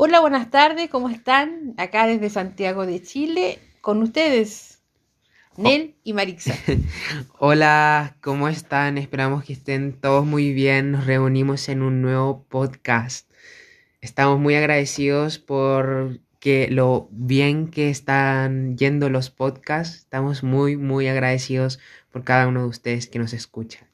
Hola, buenas tardes, ¿cómo están? Acá desde Santiago de Chile, con ustedes, Nel y Marixa. Hola, ¿cómo están? Esperamos que estén todos muy bien. Nos reunimos en un nuevo podcast. Estamos muy agradecidos por que lo bien que están yendo los podcasts. Estamos muy, muy agradecidos por cada uno de ustedes que nos escucha.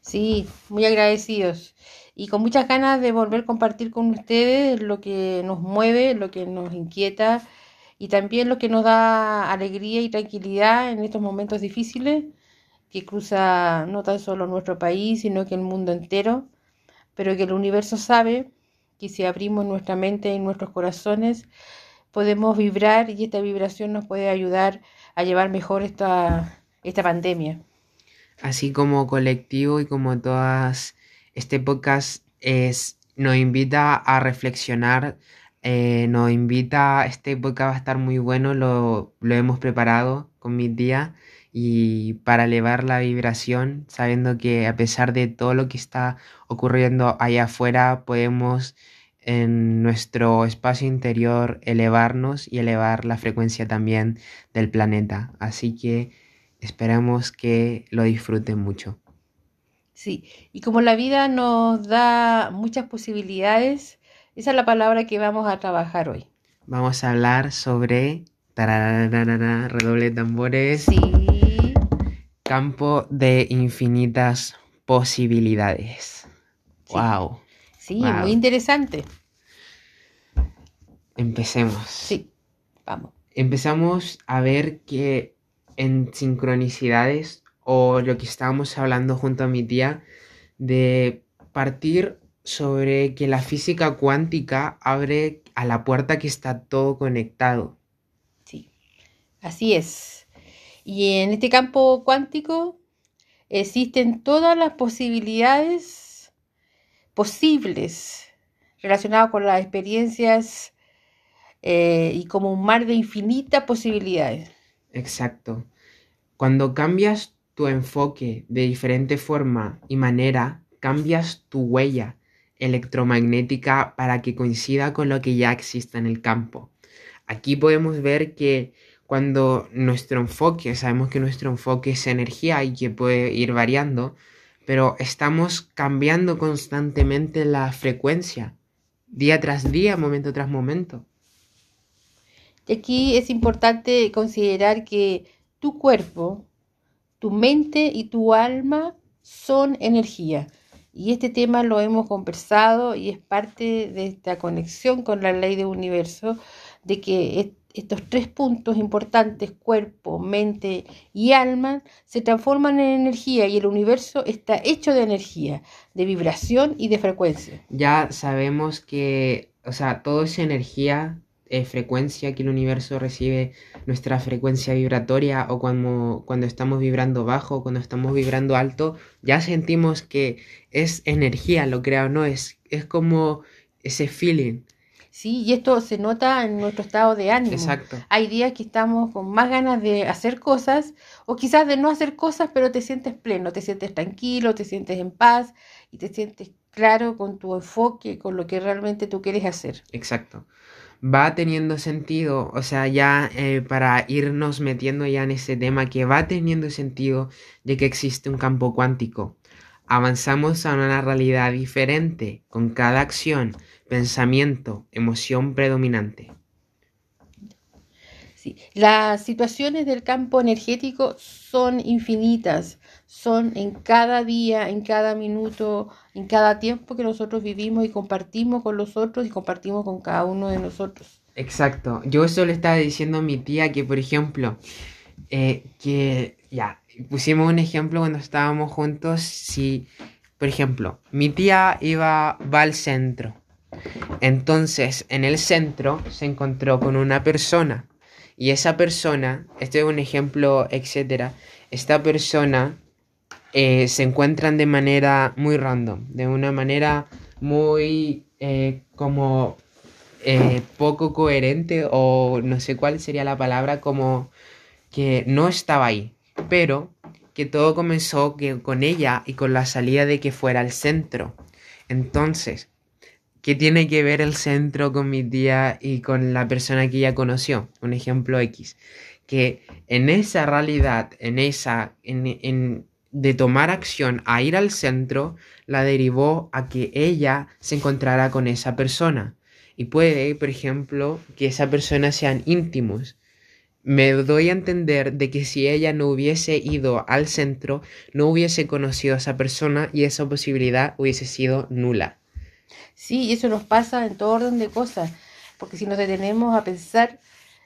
Sí, muy agradecidos y con muchas ganas de volver a compartir con ustedes lo que nos mueve, lo que nos inquieta y también lo que nos da alegría y tranquilidad en estos momentos difíciles que cruza no tan solo nuestro país, sino que el mundo entero, pero que el universo sabe que si abrimos nuestra mente y nuestros corazones, podemos vibrar y esta vibración nos puede ayudar a llevar mejor esta, esta pandemia. Así como colectivo y como todas, este podcast es, nos invita a reflexionar, eh, nos invita, este podcast va a estar muy bueno, lo, lo hemos preparado con mi tía y para elevar la vibración, sabiendo que a pesar de todo lo que está ocurriendo allá afuera, podemos en nuestro espacio interior elevarnos y elevar la frecuencia también del planeta. Así que esperamos que lo disfruten mucho. Sí, y como la vida nos da muchas posibilidades, esa es la palabra que vamos a trabajar hoy. Vamos a hablar sobre redoble de tambores. Sí. Campo de infinitas posibilidades. Sí. Wow. Sí, Wow. muy interesante. Empecemos. Sí, vamos. Empezamos a ver que en sincronicidades o lo que estábamos hablando junto a mi tía de partir sobre que la física cuántica abre a la puerta que está todo conectado. Sí, así es. Y en este campo cuántico existen todas las posibilidades posibles relacionadas con las experiencias eh, y como un mar de infinitas posibilidades. Exacto. Cuando cambias tu enfoque de diferente forma y manera, cambias tu huella electromagnética para que coincida con lo que ya existe en el campo. Aquí podemos ver que cuando nuestro enfoque, sabemos que nuestro enfoque es energía y que puede ir variando, pero estamos cambiando constantemente la frecuencia, día tras día, momento tras momento. Y aquí es importante considerar que tu cuerpo, tu mente y tu alma son energía. Y este tema lo hemos conversado y es parte de esta conexión con la ley del universo, de que est- estos tres puntos importantes, cuerpo, mente y alma, se transforman en energía y el universo está hecho de energía, de vibración y de frecuencia. Ya sabemos que, o sea, todo es energía, eh, frecuencia que el universo recibe, nuestra frecuencia vibratoria o cuando, cuando estamos vibrando bajo, cuando estamos vibrando alto, ya sentimos que es energía, lo crea o no, es, es como ese feeling. Sí, y esto se nota en nuestro estado de ánimo. Exacto. Hay días que estamos con más ganas de hacer cosas o quizás de no hacer cosas, pero te sientes pleno, te sientes tranquilo, te sientes en paz y te sientes claro con tu enfoque, con lo que realmente tú quieres hacer. Exacto. Va teniendo sentido, o sea, ya eh, para irnos metiendo ya en ese tema, que va teniendo sentido de que existe un campo cuántico. Avanzamos a una realidad diferente con cada acción, pensamiento, emoción predominante. Sí. Las situaciones del campo energético son infinitas, son en cada día, en cada minuto, en cada tiempo que nosotros vivimos y compartimos con los otros y compartimos con cada uno de nosotros. Exacto. Yo eso le estaba diciendo a mi tía que, por ejemplo, eh, que ya, pusimos un ejemplo cuando estábamos juntos. Si, por ejemplo, mi tía iba, va al centro. Entonces, en el centro se encontró con una persona. Y esa persona, este es un ejemplo, etcétera. Esta persona eh, se encuentran de manera muy random, de una manera muy eh, como eh, poco coherente o no sé cuál sería la palabra, como que no estaba ahí, pero que todo comenzó que con ella y con la salida de que fuera al centro. Entonces, ¿qué tiene que ver el centro con mi tía y con la persona que ella conoció? Un ejemplo X. Que en esa realidad, en esa, en, de tomar acción a ir al centro, la derivó a que ella se encontrara con esa persona. Y puede, por ejemplo, que esa persona sean íntimos me doy a entender de que si ella no hubiese ido al centro, no hubiese conocido a esa persona y esa posibilidad hubiese sido nula. Sí, eso nos pasa en todo orden de cosas, porque si nos detenemos a pensar,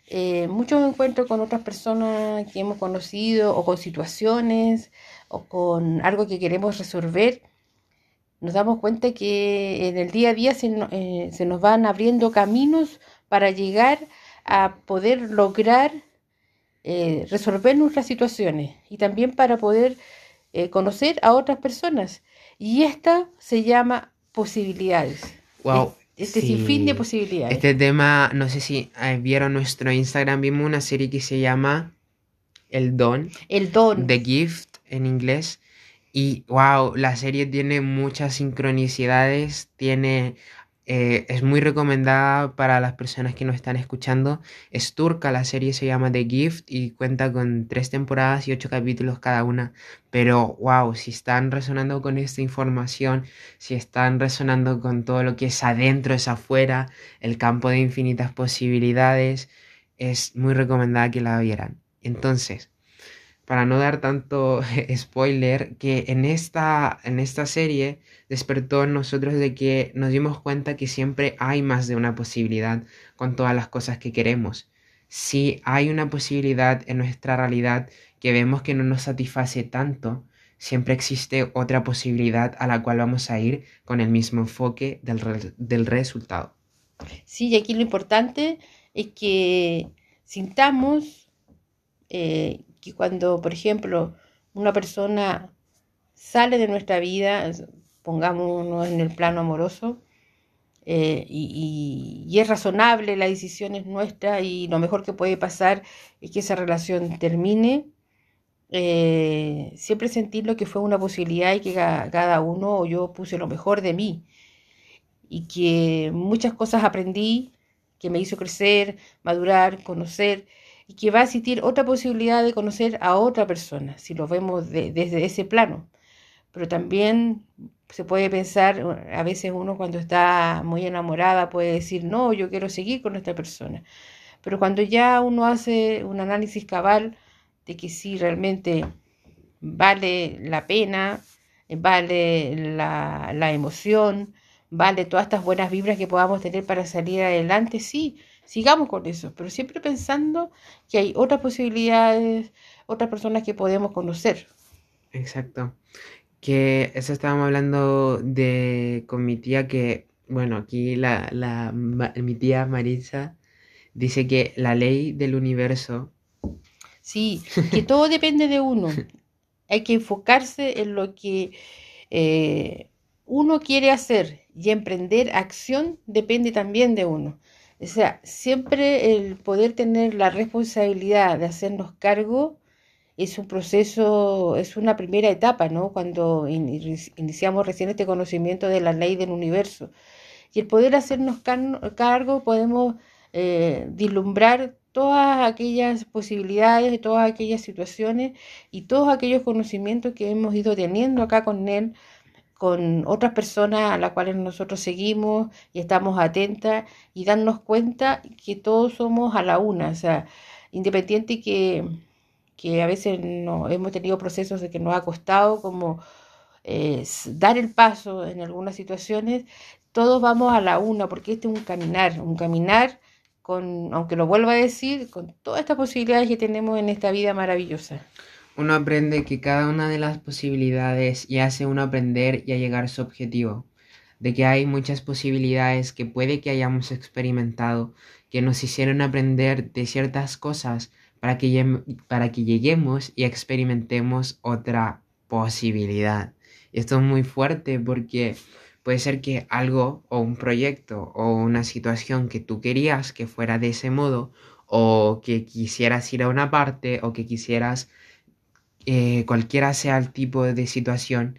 eh, muchos encuentros con otras personas que hemos conocido o con situaciones o con algo que queremos resolver, nos damos cuenta que en el día a día se, eh, se nos van abriendo caminos para llegar a poder lograr eh, resolver nuestras situaciones y también para poder eh, conocer a otras personas. Y esta se llama posibilidades. Wow. Este sí. sinfín de posibilidades. Este tema, no sé si eh, vieron nuestro Instagram, vimos una serie que se llama El Don. El Don. The Gift en inglés. Y wow, la serie tiene muchas sincronicidades, tiene eh, es muy recomendada para las personas que nos están escuchando. Es turca, la serie se llama The Gift y cuenta con tres temporadas y ocho capítulos cada una. Pero wow, si están resonando con esta información, si están resonando con todo lo que es adentro, es afuera, el campo de infinitas posibilidades, es muy recomendada que la vieran. Entonces, para no dar tanto spoiler, que en esta, en esta serie despertó en nosotros de que nos dimos cuenta que siempre hay más de una posibilidad con todas las cosas que queremos. Si hay una posibilidad en nuestra realidad que vemos que no nos satisface tanto, siempre existe otra posibilidad a la cual vamos a ir con el mismo enfoque del, del resultado. Sí, y aquí lo importante es que sintamos eh, que cuando, por ejemplo, una persona sale de nuestra vida, pongámonos en el plano amoroso, eh, y, es razonable, la decisión es nuestra y lo mejor que puede pasar es que esa relación termine. Eh, siempre sentir lo que fue una posibilidad y que cada uno o yo puse lo mejor de mí y que muchas cosas aprendí que me hizo crecer, madurar, conocer y que va a existir otra posibilidad de conocer a otra persona, si lo vemos de, desde ese plano. Pero también se puede pensar, a veces uno cuando está muy enamorada puede decir, no, yo quiero seguir con esta persona. Pero cuando ya uno hace un análisis cabal de que sí realmente vale la pena, vale la, la emoción, vale todas estas buenas vibras que podamos tener para salir adelante, sí, sigamos con eso, pero siempre pensando que hay otras posibilidades, otras personas que podemos conocer. Exacto. Que eso estábamos hablando de con mi tía que, bueno, aquí la, la, mi tía Marisa dice que la ley del universo. Sí, que todo depende de uno. Hay que enfocarse en lo que eh, uno quiere hacer y emprender acción depende también de uno. O sea, siempre el poder tener la responsabilidad de hacernos cargo es un proceso, es una primera etapa, ¿no? Cuando iniciamos recién este conocimiento de la ley del universo. Y el poder hacernos cargo podemos eh, todas aquellas posibilidades, todas aquellas situaciones y todos aquellos conocimientos que hemos ido teniendo acá con él con otras personas a las cuales nosotros seguimos y estamos atentas y darnos cuenta que todos somos a la una, o sea, independiente que, que a veces no, hemos tenido procesos de que nos ha costado como eh, dar el paso en algunas situaciones, todos vamos a la una, porque este es un caminar, un caminar con, aunque lo vuelva a decir, con todas estas posibilidades que tenemos en esta vida maravillosa uno aprende que cada una de las posibilidades y hace uno aprender y a llegar a su objetivo, de que hay muchas posibilidades que puede que hayamos experimentado, que nos hicieron aprender de ciertas cosas para que, para que lleguemos y experimentemos otra posibilidad. Y esto es muy fuerte porque puede ser que algo o un proyecto o una situación que tú querías que fuera de ese modo o que quisieras ir a una parte o que quisieras eh, cualquiera sea el tipo de situación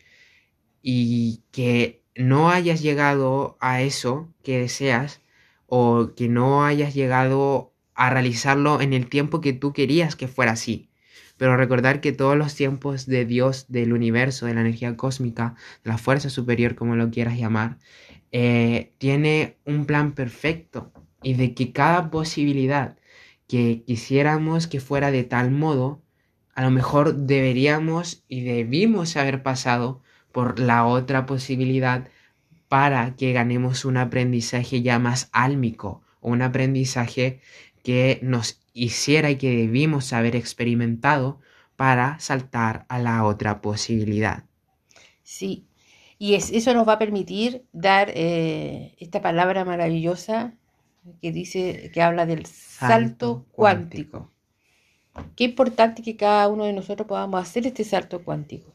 y que no hayas llegado a eso que deseas o que no hayas llegado a realizarlo en el tiempo que tú querías que fuera así. Pero recordar que todos los tiempos de Dios, del universo, de la energía cósmica, de la fuerza superior, como lo quieras llamar, eh, tiene un plan perfecto y de que cada posibilidad que quisiéramos que fuera de tal modo, a lo mejor deberíamos y debimos haber pasado por la otra posibilidad para que ganemos un aprendizaje ya más álmico, o un aprendizaje que nos hiciera y que debimos haber experimentado para saltar a la otra posibilidad. Sí, y eso nos va a permitir dar eh, esta palabra maravillosa que dice, que habla del salto, cuántico. cuántico. Qué importante que cada uno de nosotros podamos hacer este salto cuántico.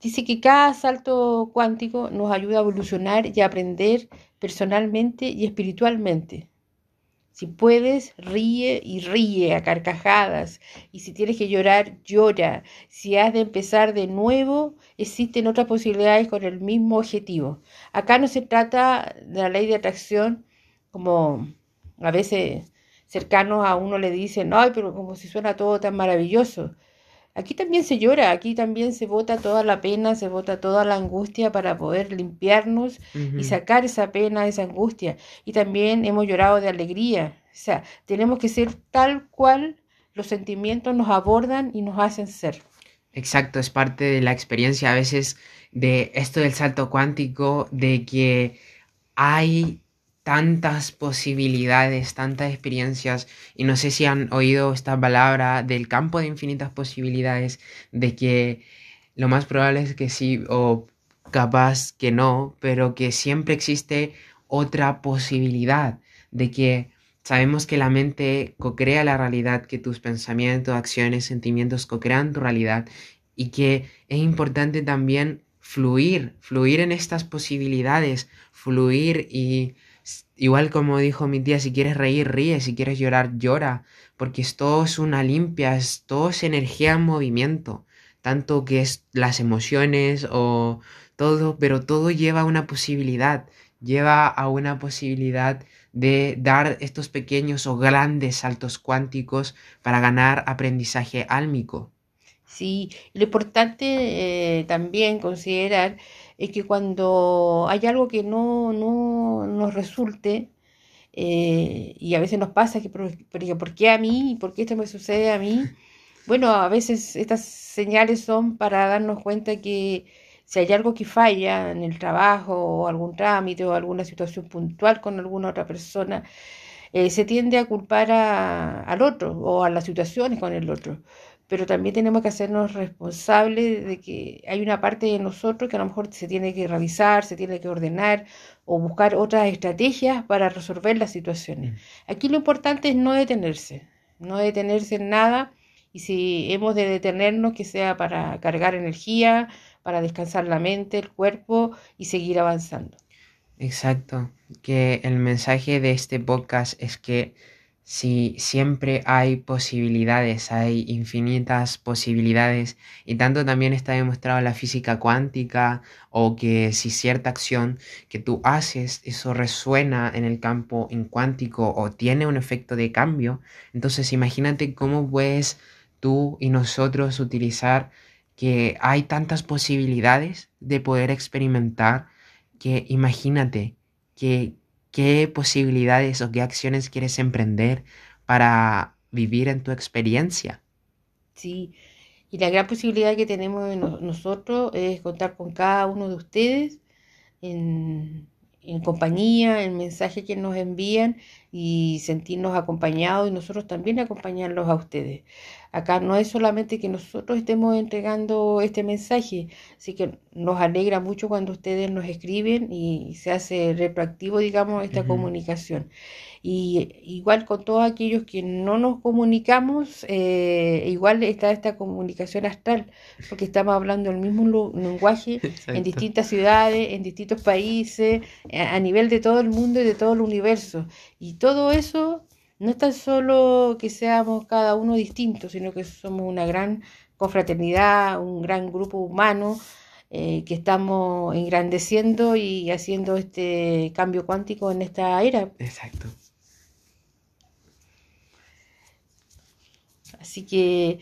Dice que cada salto cuántico nos ayuda a evolucionar y a aprender personalmente y espiritualmente. Si puedes, ríe y ríe a carcajadas. Y si tienes que llorar, llora. Si has de empezar de nuevo, existen otras posibilidades con el mismo objetivo. Acá no se trata de la ley de atracción como a veces cercanos a uno le dicen, ay, pero como si suena todo tan maravilloso. Aquí también se llora, aquí también se bota toda la pena, se bota toda la angustia para poder limpiarnos y sacar esa pena, esa angustia. Y también hemos llorado de alegría. O sea, tenemos que ser tal cual los sentimientos nos abordan y nos hacen ser. Exacto, es parte de la experiencia a veces de esto del salto cuántico, de que hay tantas posibilidades, tantas experiencias, y no sé si han oído esta palabra del campo de infinitas posibilidades, de que lo más probable es que sí o capaz que no, pero que siempre existe otra posibilidad, de que sabemos que la mente co-crea la realidad, que tus pensamientos, acciones, sentimientos co-crean tu realidad y que es importante también fluir, fluir en estas posibilidades, fluir y Igual como dijo mi tía, si quieres reír, ríe, si quieres llorar, llora, porque esto es una limpia, es, todo es energía en movimiento, tanto que es las emociones o todo, pero todo lleva a una posibilidad, lleva a una posibilidad de dar estos pequeños o grandes saltos cuánticos para ganar aprendizaje álmico. Sí, lo importante eh, también considerar es que cuando hay algo que no, no nos resulte, eh, y a veces nos pasa que, pero, ¿por qué a mí? ¿Por qué esto me sucede a mí? Bueno, a veces estas señales son para darnos cuenta que si hay algo que falla en el trabajo o algún trámite o alguna situación puntual con alguna otra persona, eh, se tiende a culpar al otro o a las situaciones con el otro pero también tenemos que hacernos responsables de que hay una parte de nosotros que a lo mejor se tiene que revisar, se tiene que ordenar o buscar otras estrategias para resolver las situaciones. Mm. Aquí lo importante es no detenerse, no detenerse en nada y si hemos de detenernos que sea para cargar energía, para descansar la mente, el cuerpo y seguir avanzando. Exacto, que el mensaje de este podcast es que si siempre hay posibilidades, hay infinitas posibilidades y tanto también está demostrado la física cuántica o que si cierta acción que tú haces, eso resuena en el campo cuántico o tiene un efecto de cambio, entonces imagínate cómo puedes tú y nosotros utilizar que hay tantas posibilidades de poder experimentar que imagínate que qué posibilidades o qué acciones quieres emprender para vivir en tu experiencia. Sí, y la gran posibilidad que tenemos nosotros es contar con cada uno de ustedes en, en compañía, en mensaje que nos envían y sentirnos acompañados y nosotros también acompañarlos a ustedes. Acá no es solamente que nosotros estemos entregando este mensaje, así que nos alegra mucho cuando ustedes nos escriben y se hace retroactivo, digamos, esta comunicación. Y igual con todos aquellos que no nos comunicamos, eh, igual está esta comunicación astral, porque estamos hablando el mismo lenguaje en distintas ciudades, en distintos países, a, nivel de todo el mundo y de todo el universo. Y todo eso no es tan solo que seamos cada uno distintos, sino que somos una gran confraternidad, un gran grupo humano eh, que estamos engrandeciendo y haciendo este cambio cuántico en esta era. Exacto. Así que,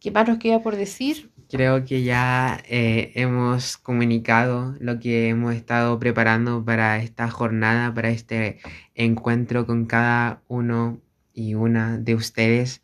¿qué más nos queda por decir? Creo que ya eh, hemos comunicado lo que hemos estado preparando para esta jornada, para este encuentro con cada uno y una de ustedes.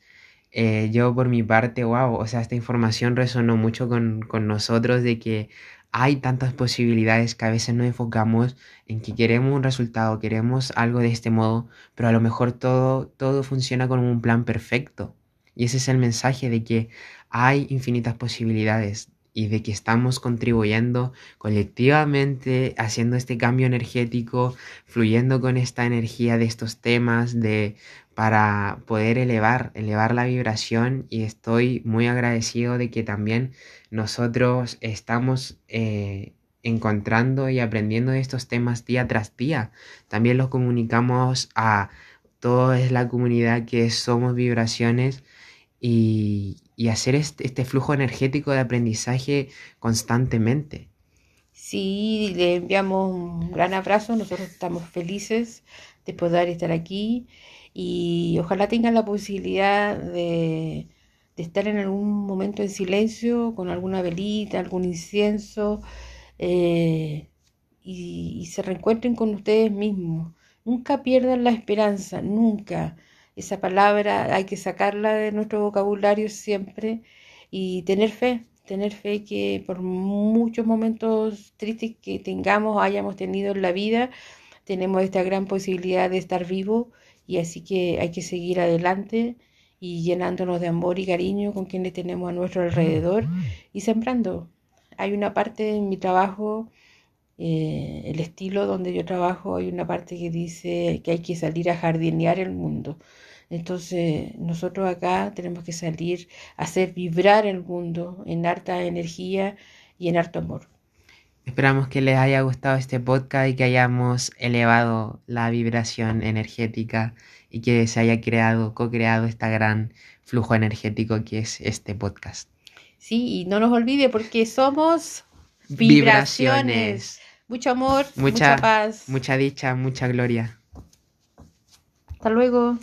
Eh, yo por mi parte, wow, o sea, esta información resonó mucho con, con nosotros de que hay tantas posibilidades que a veces nos enfocamos en que queremos un resultado, queremos algo de este modo, pero a lo mejor todo, todo funciona con un plan perfecto. Y ese es el mensaje de que hay infinitas posibilidades y de que estamos contribuyendo colectivamente, haciendo este cambio energético, fluyendo con esta energía de estos temas, de para poder elevar, elevar la vibración y estoy muy agradecido de que también nosotros estamos eh, encontrando y aprendiendo de estos temas día tras día. También los comunicamos a toda la comunidad que somos vibraciones y, hacer este, este, flujo energético de aprendizaje constantemente. Sí, le enviamos un gran abrazo, nosotros estamos felices de poder estar aquí y ojalá tengan la posibilidad de, estar en algún momento en silencio con alguna velita, algún incienso eh, y se reencuentren con ustedes mismos. Nunca pierdan la esperanza, nunca esa palabra hay que sacarla de nuestro vocabulario siempre y tener fe, tener fe que por muchos momentos tristes que tengamos, hayamos tenido en la vida, tenemos esta gran posibilidad de estar vivos y así que hay que seguir adelante y llenándonos de amor y cariño con quienes tenemos a nuestro alrededor y sembrando. Hay una parte en mi trabajo, eh, el estilo donde yo trabajo, hay una parte que dice que hay que salir a jardinear el mundo. Entonces nosotros acá tenemos que salir a hacer vibrar el mundo en harta energía y en harto amor. Esperamos que les haya gustado este podcast y que hayamos elevado la vibración energética y que se haya creado, co-creado este gran flujo energético que es este podcast. Sí, y no nos olvide porque somos vibraciones. Mucho amor, mucha, mucha paz. Mucha dicha, mucha gloria. Hasta luego.